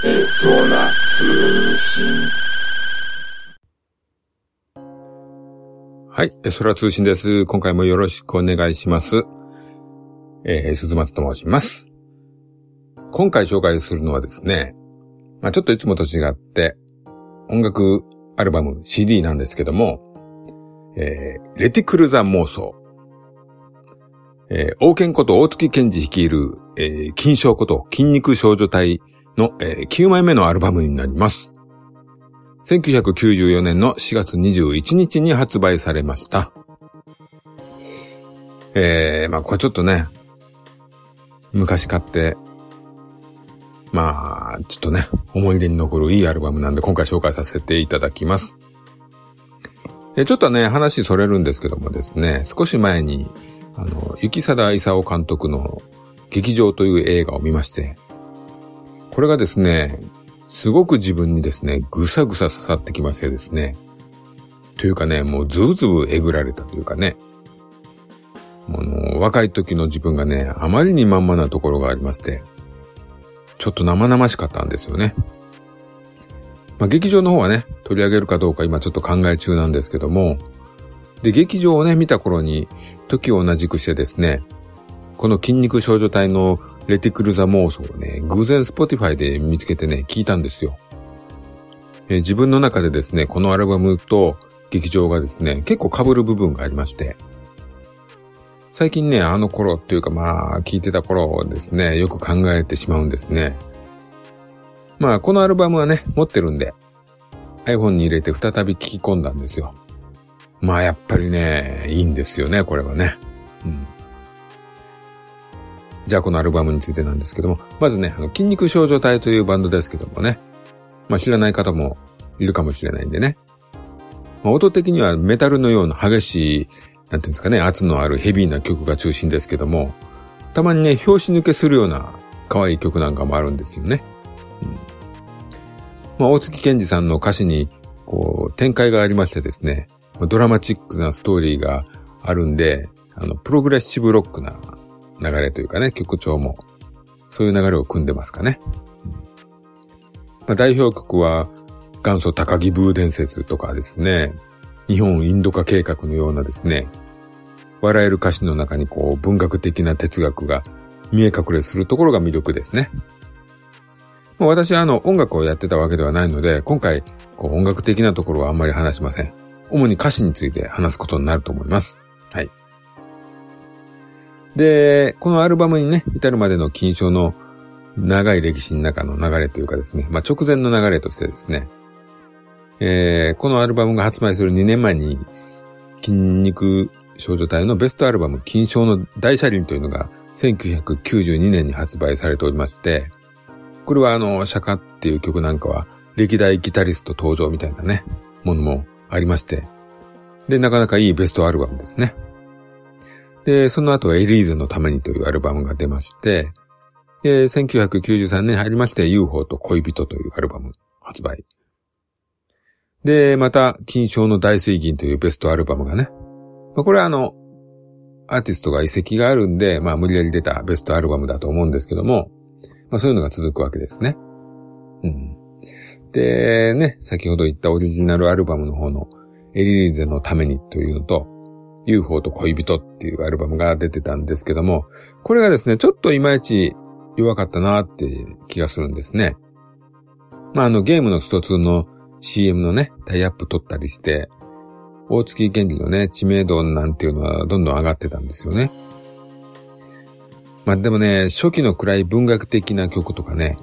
空通信はい、空通信です。今回もよろしくお願いします。えー、鈴松と申します。今回紹介するのはですね、まあちょっといつもと違って、音楽アルバム CD なんですけども、えー、レティクルザ妄想。えー、王権こと大月健二率いる、えー、金賞こと筋肉少女隊の、えー、9枚目のアルバムになります。1994年の4月21日に発売されました。えー、まあこれちょっとね、昔買って、まあ、ちょっとね、思い出に残るいいアルバムなんで今回紹介させていただきます。でちょっとね、話それるんですけどもですね、少し前に、あの、雪貞勲監督の劇場という映画を見まして、これがですね、すごく自分にですね、ぐさぐさ刺さってきましてですね、というかね、もうズブズブえぐられたというかね、あの、若い時の自分がね、あまりにまんまなところがありまして、ちょっと生々しかったんですよね。まあ、劇場の方はね、取り上げるかどうか今ちょっと考え中なんですけども、で、劇場をね、見た頃に、時を同じくしてですね、この筋肉少女帯のレティクル座妄想をね、偶然 Spotify で見つけてね、聞いたんですよ。えー、自分の中でですね、このアルバムと劇場がですね、結構被る部分がありまして、最近ね、あの頃っていうかまあ、聞いてた頃ですね、よく考えてしまうんですね。まあ、このアルバムはね、持ってるんで、iPhone に入れて再び聞き込んだんですよ。まあ、やっぱりね、いいんですよね、これはね。うん。じゃあこのアルバムについてなんですけども、まずね、あの、筋肉少女隊というバンドですけどもね、まあ知らない方もいるかもしれないんでね。まあ、音的にはメタルのような激しいなんていうんですかね、圧のあるヘビーな曲が中心ですけども、たまにね、拍子抜けするような可愛い曲なんかもあるんですよね。うん、まあ、大月健二さんの歌詞に、こう、展開がありましてですね、ドラマチックなストーリーがあるんで、あの、プログレッシブロックな流れというかね、曲調も、そういう流れを組んでますかね。うん、まあ、代表曲は、元祖高木ブー伝説とかですね、日本インド化計画のようなですね、笑える歌詞の中にこう文学的な哲学が見え隠れするところが魅力ですね。私はあの音楽をやってたわけではないので、今回こう音楽的なところはあんまり話しません。主に歌詞について話すことになると思います。はい。で、このアルバムにね、至るまでの金賞の長い歴史の中の流れというかですね、まあ、直前の流れとしてですね、えー、このアルバムが発売する2年前に、筋肉少女隊のベストアルバム、金賞の大車輪というのが1992年に発売されておりまして、これはあの、釈迦っていう曲なんかは歴代ギタリスト登場みたいなね、ものもありまして、で、なかなかいいベストアルバムですね。で、その後はエリーゼのためにというアルバムが出まして、で、1993年入りまして UFO と恋人というアルバム発売。で、また、金賞の大水銀というベストアルバムがね。まあ、これはあの、アーティストが遺跡があるんで、まあ無理やり出たベストアルバムだと思うんですけども、まあそういうのが続くわけですね。うん。で、ね、先ほど言ったオリジナルアルバムの方のエリーゼのためにというのと、UFO と恋人っていうアルバムが出てたんですけども、これがですね、ちょっといまいち弱かったなって気がするんですね。まああのゲームの一つの CM のね、タイアップ取ったりして、大月健二のね、知名度なんていうのはどんどん上がってたんですよね。まあでもね、初期の暗い文学的な曲とかね、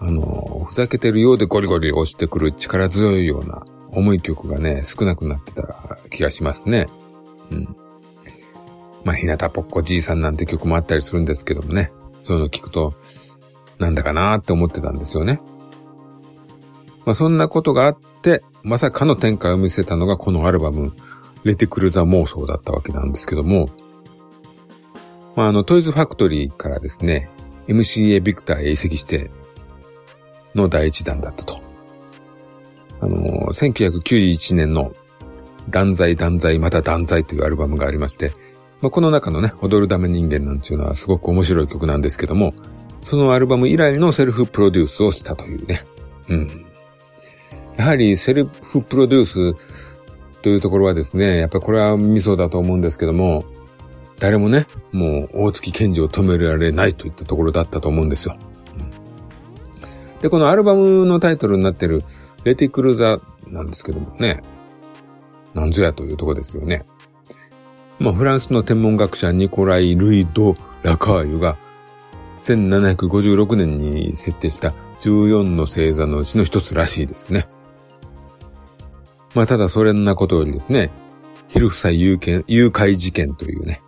あの、ふざけてるようでゴリゴリ押してくる力強いような重い曲がね、少なくなってた気がしますね。うん。まあ、日向ぽっこじいさんなんて曲もあったりするんですけどもね、そういうの聞くと、なんだかなーって思ってたんですよね。まあ、そんなことがあって、まさかの展開を見せたのがこのアルバム、レティクルザ妄想だったわけなんですけども、まあ、あの、トイズファクトリーからですね、MCA ビクターへ移籍しての第一弾だったと。あの、1991年の断罪断罪また断罪というアルバムがありまして、まあ、この中のね、踊るダメ人間なんていうのはすごく面白い曲なんですけども、そのアルバム以来のセルフプロデュースをしたというね。うん。やはりセルフプロデュースというところはですね、やっぱりこれはミソだと思うんですけども、誰もね、もう大月健二を止められないといったところだったと思うんですよ。うん、で、このアルバムのタイトルになっているレティクルザなんですけどもね、なんぞやというとこですよね。まあ、フランスの天文学者ニコライ・ルイ・ド・ラカーユが1756年に設定した14の星座のうちの一つらしいですね。まあ、ただそれんなことよりですね、ヒルフサイ誘拐事件というね、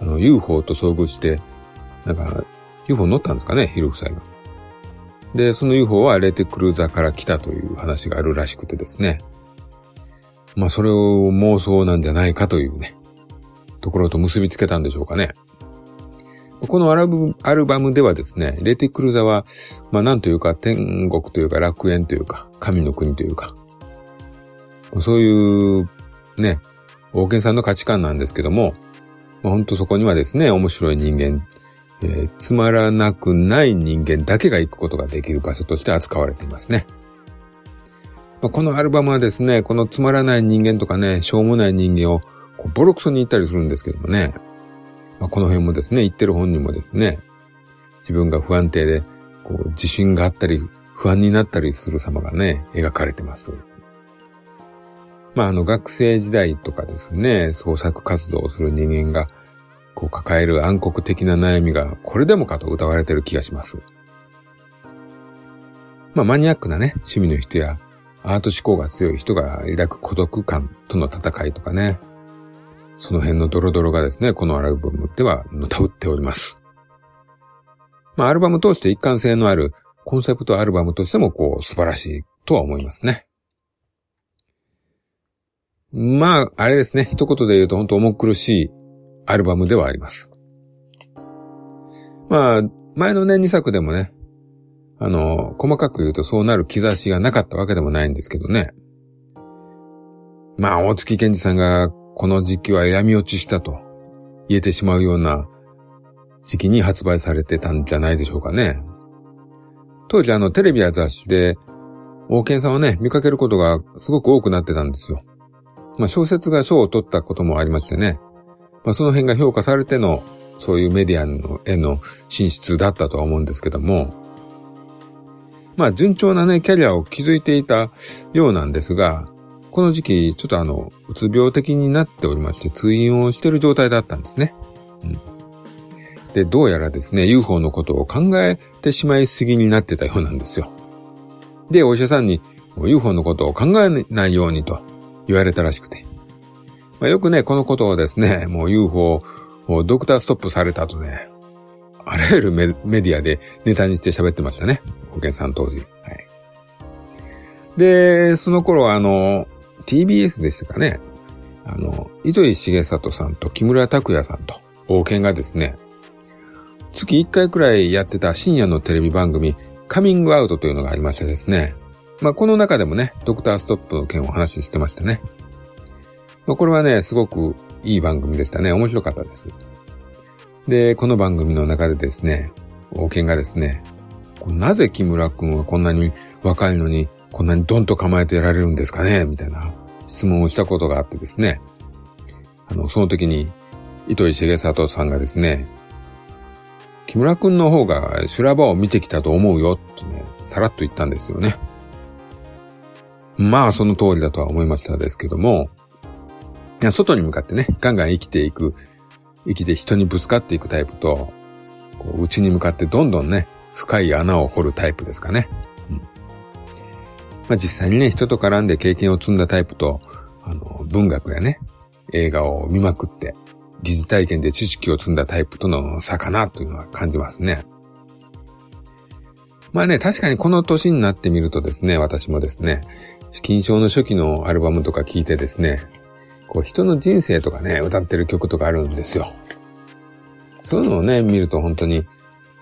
あの、UFO と遭遇して、なんか、UFO 乗ったんですかね、ヒル夫妻が。で、その UFO はレテクルーザーから来たという話があるらしくてですね。まあ、それを妄想なんじゃないかというね、ところと結びつけたんでしょうかね。このアルブアルバムではですね、レティクルザは、まあなんというか天国というか楽園というか、神の国というか、そういうね、王権さんの価値観なんですけども、まあ、本当そこにはですね、面白い人間、えー、つまらなくない人間だけが行くことができる場所として扱われていますね。まあ、このアルバムはですね、このつまらない人間とかね、しょうもない人間をこうボロクソに言ったりするんですけどもね、まあ、この辺もですね、言ってる本人もですね、自分が不安定で、こう自信があったり、不安になったりする様がね、描かれてます。まあ、あの、学生時代とかですね、創作活動をする人間が、こう抱える暗黒的な悩みが、これでもかと歌われてる気がします。まあ、マニアックなね、趣味の人や、アート思考が強い人が抱く孤独感との戦いとかね、その辺のドロドロがですね、このアルバムではのたうっております。まあ、アルバム通して一貫性のあるコンセプトアルバムとしてもこう素晴らしいとは思いますね。まあ、あれですね。一言で言うと本当重苦しいアルバムではあります。まあ、前のね、2作でもね、あの、細かく言うとそうなる兆しがなかったわけでもないんですけどね。まあ、大月健二さんがこの時期は闇落ちしたと言えてしまうような時期に発売されてたんじゃないでしょうかね。当時あのテレビや雑誌で王健さんをね、見かけることがすごく多くなってたんですよ。まあ、小説が賞を取ったこともありましてね。まあ、その辺が評価されての、そういうメディアへの進出だったとは思うんですけども、まあ、順調なね、キャリアを築いていたようなんですが、この時期、ちょっとあの、うつ病的になっておりまして、通院をしてる状態だったんですね。うん。で、どうやらですね、UFO のことを考えてしまいすぎになってたようなんですよ。で、お医者さんに、UFO のことを考えないようにと言われたらしくて。まあ、よくね、このことをですね、もう UFO をドクターストップされたとね、あらゆるメディアでネタにして喋ってましたね。保健さん当時。はい。で、その頃はあの、TBS でしたかね。あの、糸井重里さんと木村拓哉さんと、王権がですね、月1回くらいやってた深夜のテレビ番組、カミングアウトというのがありましてですね、まあ、この中でもね、ドクターストップの件を話してましたね。まあ、これはね、すごくいい番組でしたね。面白かったです。で、この番組の中でですね、王権がですね、なぜ木村くんはこんなに若いのに、こんなにドンと構えてられるんですかねみたいな質問をしたことがあってですね。あの、その時に、糸井重里さんがですね、木村くんの方が修羅場を見てきたと思うよ、とね、さらっと言ったんですよね。まあ、その通りだとは思いましたですけども、外に向かってね、ガンガン生きていく、生きて人にぶつかっていくタイプと、こう内に向かってどんどんね、深い穴を掘るタイプですかね。うん、まあ、実際にね、人と絡んで経験を積んだタイプと、あの、文学やね、映画を見まくって、疑似体験で知識を積んだタイプとの差かなというのは感じますね。まあね、確かにこの年になってみるとですね、私もですね、資金賞の初期のアルバムとか聞いてですね、こう人の人生とかね、歌ってる曲とかあるんですよ。そういうのをね、見ると本当に、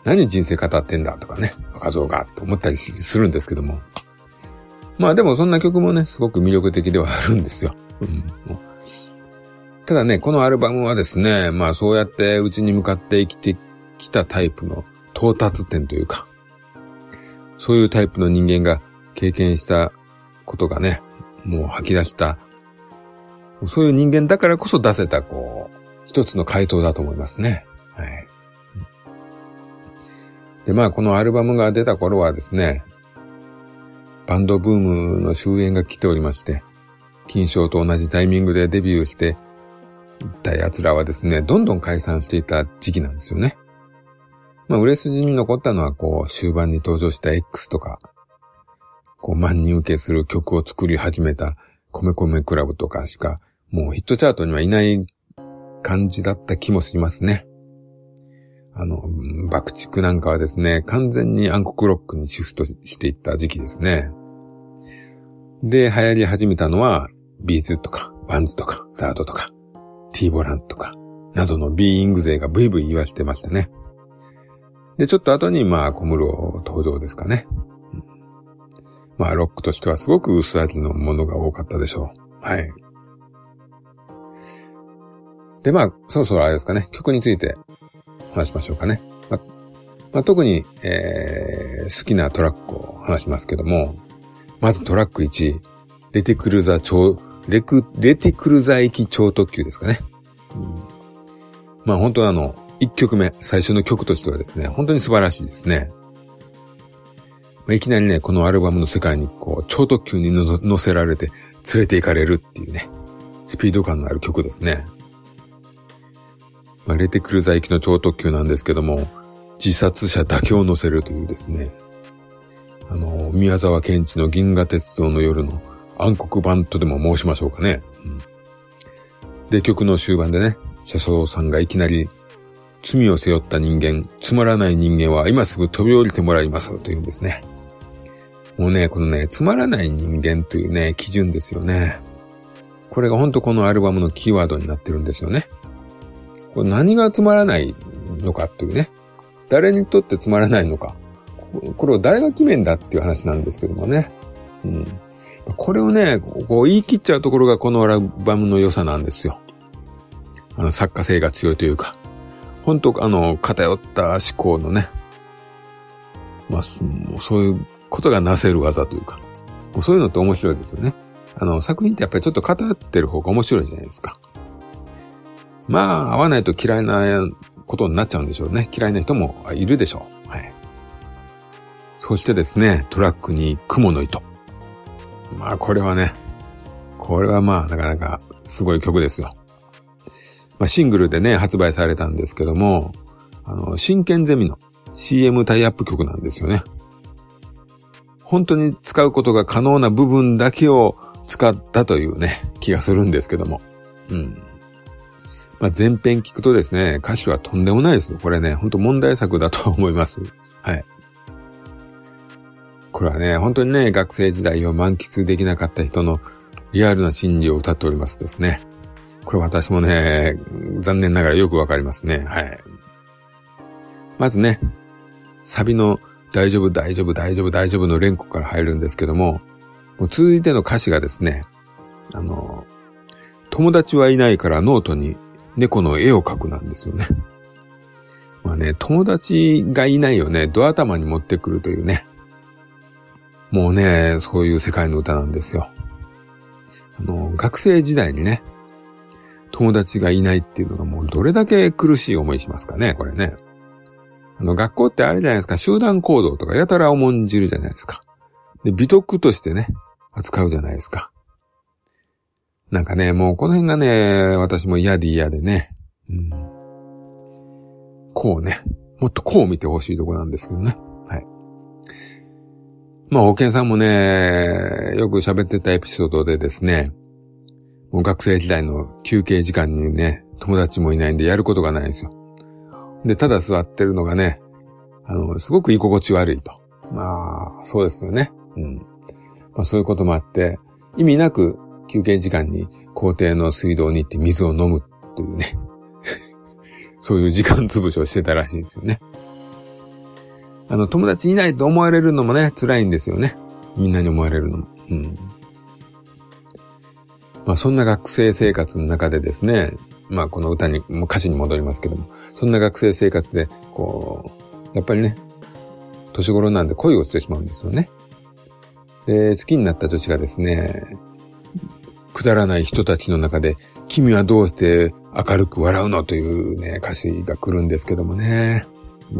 何人生語ってんだとかね、画像がと思ったりするんですけども。まあでもそんな曲もね、すごく魅力的ではあるんですよ。ただね、このアルバムはですね、まあそうやってうちに向かって生きてきたタイプの到達点というか、そういうタイプの人間が経験したことがね、もう吐き出した、そういう人間だからこそ出せた、こう、一つの回答だと思いますね。はい。で、まあ、このアルバムが出た頃はですね、バンドブームの終焉が来ておりまして、金賞と同じタイミングでデビューしていた奴らはですね、どんどん解散していた時期なんですよね。まあ、売れ筋に残ったのは、こう、終盤に登場した X とか、こう、万人受けする曲を作り始めた、米米クラブとかしか、もうヒットチャートにはいない感じだった気もしますね。あの、爆竹なんかはですね、完全に暗黒ロックにシフトしていった時期ですね。で、流行り始めたのは、 B'z とか、 WANDS とか、 ZARD とか、 T-BOLAN とか、などのビーイング勢がブイブイ言わしてましたね。で、ちょっと後に、まあ、小室登場ですかね。まあ、ロックとしてはすごく薄味のものが多かったでしょう。はい。で、まあ、そろそろあれですかね、曲について話しましょうかね。まあ、まあ、特に、えー、好きなトラックを話しますけども、まずトラック1、レティクルザ超、レク、レティクルザ行き超特急ですかね。うん、まあ本当あの、1曲目、最初の曲としてはですね、本当に素晴らしいですね。まあ、いきなりね、このアルバムの世界にこう、超特急に乗せられて連れて行かれるっていうね、スピード感のある曲ですね。まあ、レテクルザ行きの超特急なんですけども、自殺者だけを乗せるというですね、あの、宮沢賢治の銀河鉄道の夜の暗黒版とでも申しましょうかね。うん、で、曲の終盤でね、車掌さんがいきなり、罪を背負った人間、つまらない人間は今すぐ飛び降りてもらいますというんですね。もうね、このね、つまらない人間というね、基準ですよね。これが本当このアルバムのキーワードになってるんですよね。これ何がつまらないのかっていうね。誰にとってつまらないのか。これを誰が決めんだっていう話なんですけどもね。うん。これをね、こう言い切っちゃうところがこのアルバムの良さなんですよ。あの、作家性が強いというか。本当あの、偏った思考のね。まあ、そういうことがなせる技というか。そういうのって面白いですよね。あの、作品ってやっぱりちょっと偏ってる方が面白いじゃないですか。まあ、合わないと嫌いなことになっちゃうんでしょうね。嫌いな人もいるでしょう。はい。そしてですね、トラックに雲の糸。まあ、これはね、これはまあ、なかなかすごい曲ですよ。まあ、シングルでね、発売されたんですけども、あの、真剣ゼミの CM タイアップ曲なんですよね。本当に使うことが可能な部分だけを使ったというね、気がするんですけども。うん。まあ、前編聞くとですね、歌詞はとんでもないですよ。これね、ほんと問題作だと思います。はい。これはね、本当にね、学生時代を満喫できなかった人のリアルな心理を歌っておりますですね。これ私もね、残念ながらよくわかりますね。はい。まずね、サビの大丈夫、大丈夫、大丈夫、大丈夫の連呼から入るんですけども、もう続いての歌詞がですね、あの、友達はいないからノートに猫の絵を描くなんですよね。まあね、友達がいないよね、ドア頭に持ってくるというね。もうね、そういう世界の歌なんですよ。あの、学生時代にね、友達がいないっていうのがもうどれだけ苦しい思いしますかね、これね。あの、学校ってあれじゃないですか、集団行動とかやたら重んじるじゃないですか。で、美徳としてね、扱うじゃないですか。なんかね、もうこの辺がね、私も嫌で嫌でね。うん。こうね、もっとこう見てほしいとこなんですけどね。はい。まあ、保険さんもね、よく喋ってたエピソードでですね、もう学生時代の休憩時間にね、友達もいないんでやることがないんですよ。で、ただ座ってるのがね、あの、すごく居心地悪いと。まあ、そうですよね。うん。まあ、そういうこともあって、意味なく休憩時間に校庭の水道に行って水を飲むというね。そういう時間潰しをしてたらしいんですよね。あの、友達いないと思われるのもね、辛いんですよね。みんなに思われるのも。うん。まあ、そんな学生生活の中でですね、まあ、この歌に、も歌詞に戻りますけども、そんな学生生活で、こうやっぱりね、年頃なんで恋をしてしまうんですよね。で、好きになった女子がですね、くだらない人たちの中で、君はどうして明るく笑うのというね、歌詞が来るんですけどもね。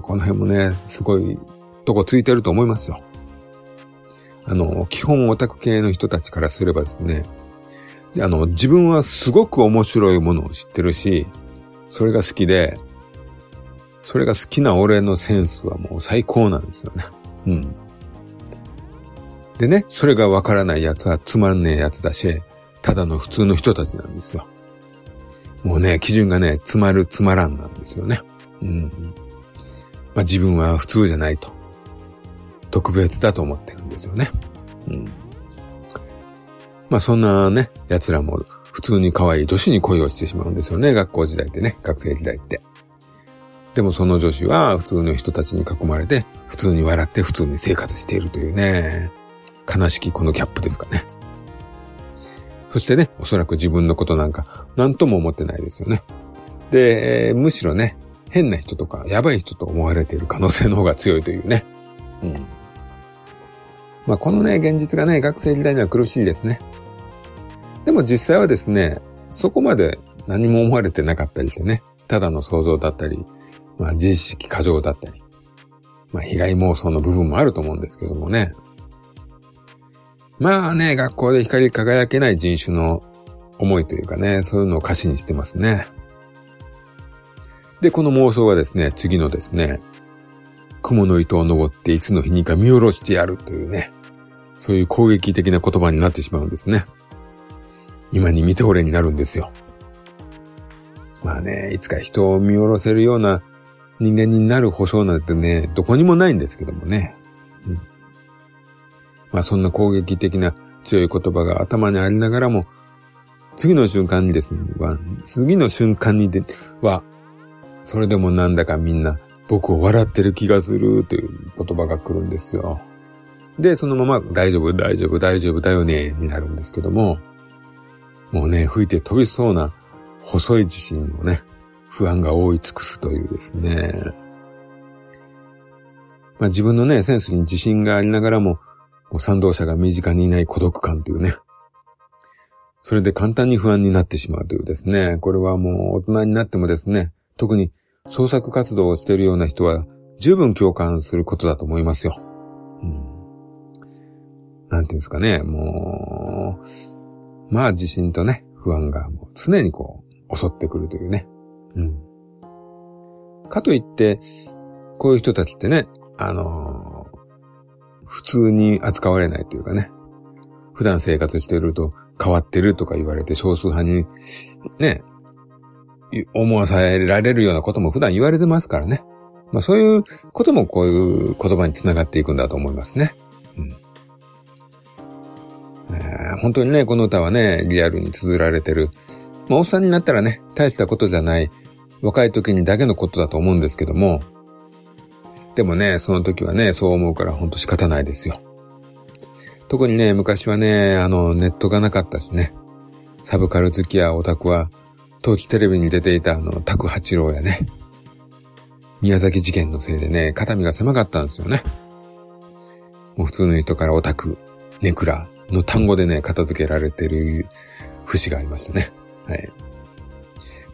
この辺もね、すごいとこついてると思いますよ。あの、基本オタク系の人たちからすればですね、あの、自分はすごく面白いものを知ってるし、それが好きで、それが好きな俺のセンスはもう最高なんですよね。うん。でね、それがわからない奴はつまんねえ奴だし、ただの普通の人たちなんですよ。もうね、基準がね、つまるつまらんなんですよね。うん。まあ自分は普通じゃないと。特別だと思ってるんですよね。うん。まあそんなね、奴らも普通に可愛い女子に恋をしてしまうんですよね。学校時代ってね、学生時代って。でもその女子は普通の人たちに囲まれて、普通に笑って普通に生活しているというね、悲しきこのギャップですかね。そしてね、おそらく自分のことなんか何とも思ってないですよね。で、えー、むしろね、変な人とかやばい人と思われている可能性の方が強いというね。うん。まあこのね、現実がね、学生時代には苦しいですね。でも実際はですね、そこまで何も思われてなかったりしてね、ただの想像だったり、まあ自意識過剰だったり、まあ被害妄想の部分もあると思うんですけどもね。まあね、学校で光り輝けない人種の思いというかね、そういうのを歌詞にしてますね。で、この妄想はですね、次のですね、雲の糸を登っていつの日にか見下ろしてやるというね、そういう攻撃的な言葉になってしまうんですね。今に見て俺になるんですよ。まあね、いつか人を見下ろせるような人間になる保証なんてね、どこにもないんですけどもね。まあそんな攻撃的な強い言葉が頭にありながらも、次の瞬間にですね、次の瞬間にでは、それでもなんだかみんな僕を笑ってる気がするという言葉が来るんですよ。で、そのまま大丈夫、大丈夫、大丈夫だよね、になるんですけども、もうね、吹いて飛びそうな細い地震をね、不安が覆い尽くすというですね。まあ自分のね、センスに自信がありながら、もう賛同者が身近にいない孤独感というね。それで簡単に不安になってしまうというですね。これはもう大人になってもですね、特に創作活動をしているような人は十分共感することだと思いますよ。うん、なんていうんですかね、もう、まあ自信とね、不安がもう常にこう襲ってくるというね。うん。かといって、こういう人たちってね、あのー、普通に扱われないというかね、普段生活していると変わってるとか言われて少数派にね、思わされられるようなことも普段言われてますからね。まあそういうこともこういう言葉につながっていくんだと思いますね。うん、本当にね、この歌はね、リアルに綴られてる。まあおっさんになったらね、大したことじゃない若い時にだけのことだと思うんですけども、でもね、その時はね、そう思うからほんと仕方ないですよ。特にね、昔はね、あの、ネットがなかったしね、サブカル好きやオタクは、当時テレビに出ていたあの、タク八郎やね、宮崎事件のせいでね、肩身が狭かったんですよね。もう普通の人からオタク、ネクラの単語でね、片付けられてる節がありましたね。はい。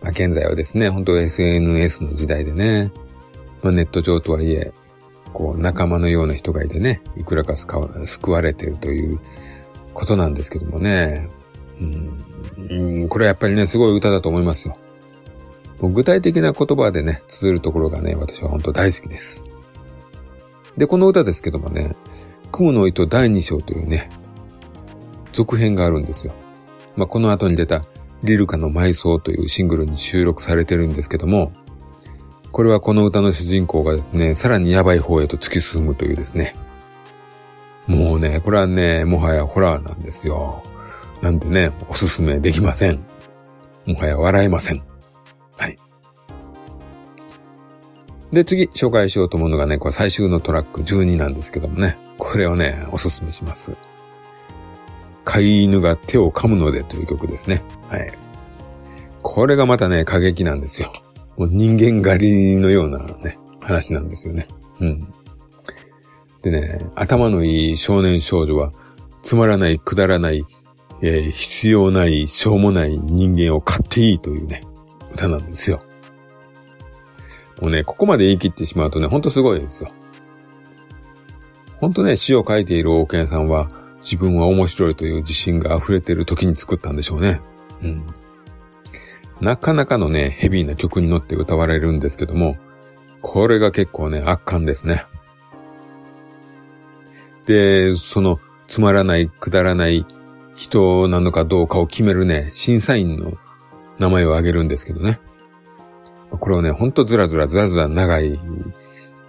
まあ、現在はですね、本当 SNS の時代でね、まあ、ネット上とはいえ、こう、仲間のような人がいてね、いくらか救われてるということなんですけどもね、うん、これはやっぱりね、すごい歌だと思いますよ。具体的な言葉でね、綴るところがね、私は本当大好きです。で、この歌ですけどもね、雲の糸第2章というね、続編があるんですよ。まあ、この後に出たリルカの埋葬というシングルに収録されてるんですけども、これはこの歌の主人公がですね、さらにやばい方へと突き進むというですね。もうね、これはね、もはやホラーなんですよ。なんでね、おすすめできません。もはや笑えません。はい。で、次、紹介しようと思うのがね、これ最終のトラック12なんですけどもね、これをね、おすすめします。飼い犬が手を噛むのでという曲ですね。はい。これがまたね、過激なんですよ。もう人間狩りのようなね、話なんですよね。うん。でね、頭のいい少年少女は、つまらない、くだらない、えー、必要ない、しょうもない人間を買っていいというね、歌なんですよ。もうね、ここまで言い切ってしまうとね、ほんとすごいですよ。ほんとね、詩を書いている王権さんは、自分は面白いという自信が溢れている時に作ったんでしょうね。うん。なかなかのね、ヘビーな曲に乗って歌われるんですけども、これが結構ね、圧巻ですね。で、その、つまらない、くだらない人なのかどうかを決めるね、審査員の名前を挙げるんですけどね。これをね、ほんとずらずらずらずら長い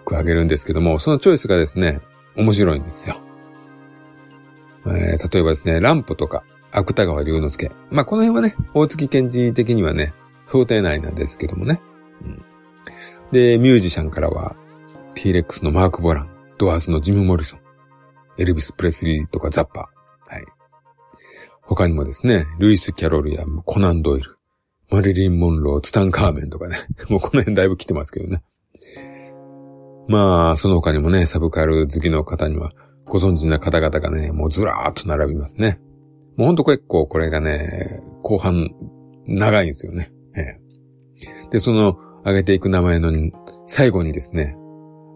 く挙げるんですけども、そのチョイスがですね、面白いんですよ。えー、例えばですね、ランプとか、芥川龍之介。まあ、この辺はね、大月健治的にはね、想定内なんですけどもね。うん、で、ミュージシャンからは、T-Rex のマーク・ボラン、ドアーズのジム・モリソン、エルビス・プレスリーとかザッパー。はい。他にもですね、ルイス・キャロルやコナン・ドイル、マリリン・モンロー、ツタン・カーメンとかね。もうこの辺だいぶ来てますけどね。まあ、その他にもね、サブカル好きの方には、ご存知な方々がね、もうずらーっと並びますね。もうほんと結構これがね、後半、長いんですよね。ええ、で、その、挙げていく名前の最後にですね、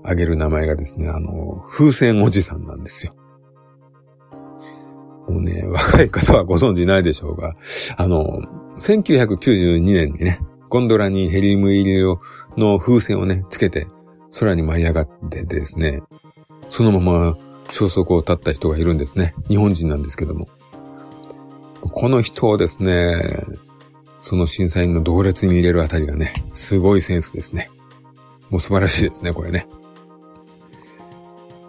挙げる名前がですね、あの、風船おじさんなんですよ。もうね、若い方はご存知ないでしょうが、あの、1992年にね、ゴンドラにヘリウム入りの風船をね、つけて、空に舞い上がってですね、そのまま消息を絶った人がいるんですね。日本人なんですけども。この人をですね、その審査員の同列に入れるあたりがね、すごいセンスですね。もう素晴らしいですね、これね。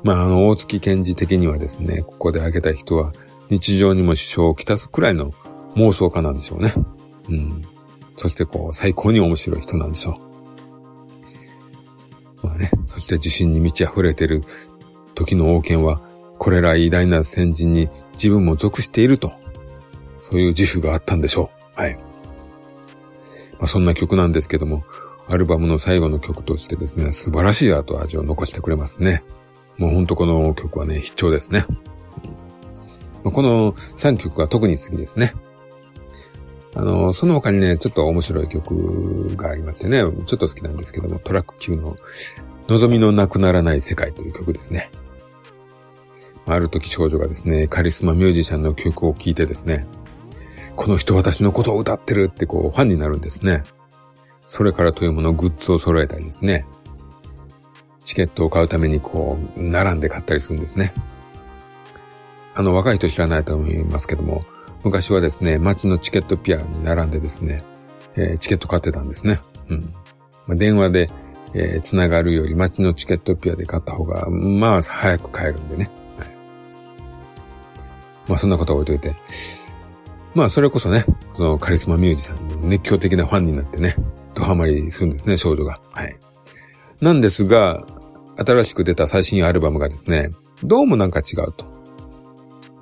まあ、あの、大月健治的にはですね、ここで挙げた人は、日常にも支障をきたすくらいの妄想家なんでしょうね。うん。そしてこう、最高に面白い人なんでしょう。まあね、そして自信に満ち溢れてる時の王権は、これら偉大な先人に自分も属していると、そういう自負があったんでしょう。はい。まあ、そんな曲なんですけども、アルバムの最後の曲としてですね、素晴らしい後味を残してくれますね。もうほんとこの曲はね、必聴ですね。まこの3曲は特に好きですね。あの、その他にね、ちょっと面白い曲がありましてね、ちょっと好きなんですけども、トラック級の望みのなくならない世界という曲ですね。ある時少女がですね、カリスマミュージシャンの曲を聴いてですね、この人私のことを歌ってるってこうファンになるんですね。それからというものグッズを揃えたりですね。チケットを買うためにこう、並んで買ったりするんですね。あの、若い人知らないと思いますけども、昔はですね、街のチケットピアに並んでですね、えー、チケット買ってたんですね。うん。まあ、電話で、えー、繋がるより街のチケットピアで買った方が、まあ、早く買えるんでね。はい、まあ、そんなことは置いといて。まあ、それこそね、そのカリスマミュージシャンの熱狂的なファンになってね、ドハマりするんですね、少女が。はい。なんですが、新しく出た最新アルバムがですね、どうもなんか違うと。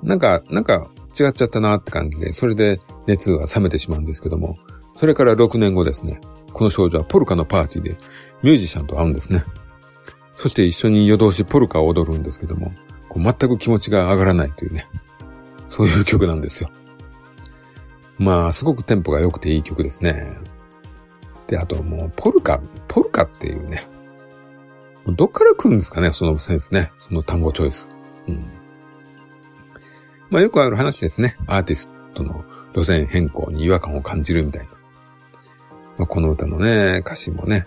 なんか、なんか違っちゃったなって感じで、それで熱は冷めてしまうんですけども、それから6年後ですね、この少女はポルカのパーティーでミュージシャンと会うんですね。そして一緒に夜通しポルカを踊るんですけども、こう全く気持ちが上がらないというね、そういう曲なんですよ。まあ、すごくテンポが良くていい曲ですね。で、あともう、ポルカ、ポルカっていうね、どっから来るんですかね、そのセンスね、その単語チョイス。うん。まあよくある話ですね。アーティストの路線変更に違和感を感じるみたいな。まあ、この歌のね、歌詞もね、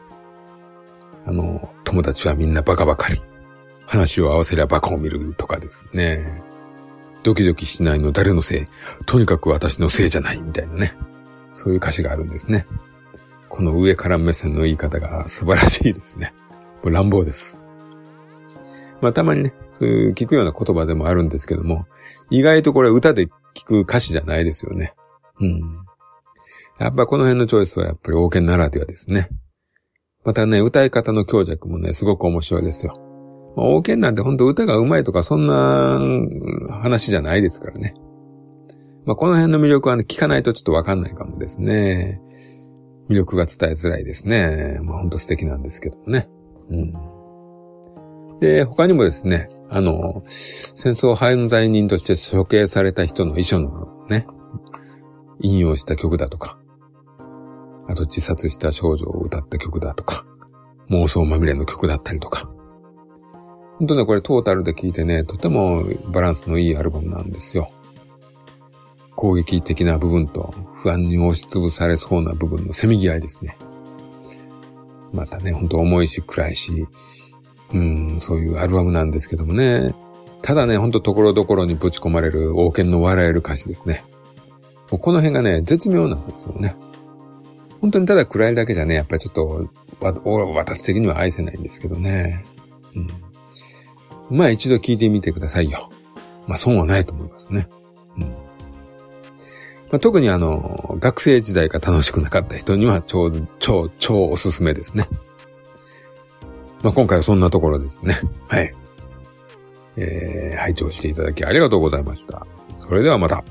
あの、友達はみんなバカばかり。話を合わせりゃバカを見るとかですね。ドキドキしないの誰のせい？とにかく私のせいじゃないみたいなね。そういう歌詞があるんですね。この上から目線の言い方が素晴らしいですね。乱暴です。まあたまにね、そういう聞くような言葉でもあるんですけども、意外とこれ歌で聞く歌詞じゃないですよね。うん。やっぱこの辺のチョイスはやっぱり王権ならではですね。またね、歌い方の強弱もね、すごく面白いですよ。まあ、王権なんて本当歌が上手いとかそんな話じゃないですからね。まあ、この辺の魅力はね、聞かないとちょっとわかんないかもですね。魅力が伝えづらいですね。まあ、本当素敵なんですけどもね。うん。で、他にもですね、あの、戦争犯罪人として処刑された人の遺書のね、引用した曲だとか、あと自殺した少女を歌った曲だとか、妄想まみれの曲だったりとか。本当ね、これトータルで聴いてね、とてもバランスのいいアルバムなんですよ。攻撃的な部分と不安に押しつぶされそうな部分のせめぎ合いですね。またね、ほんと重いし暗いし、うん、そういうアルバムなんですけどもね。ただね、ほんとところどころにぶち込まれる王権の笑える歌詞ですね。もうこの辺がね、絶妙なんですよね。本当にただ暗いだけじゃね、やっぱりちょっと、私的には愛せないんですけどね。うん。まあ一度聞いてみてくださいよ。まあ損はないと思いますね。うん。まあ、特にあの、学生時代が楽しくなかった人には超、超、超おすすめですね。まあ今回はそんなところですね。はい。えー、拝聴していただきありがとうございました。それではまた。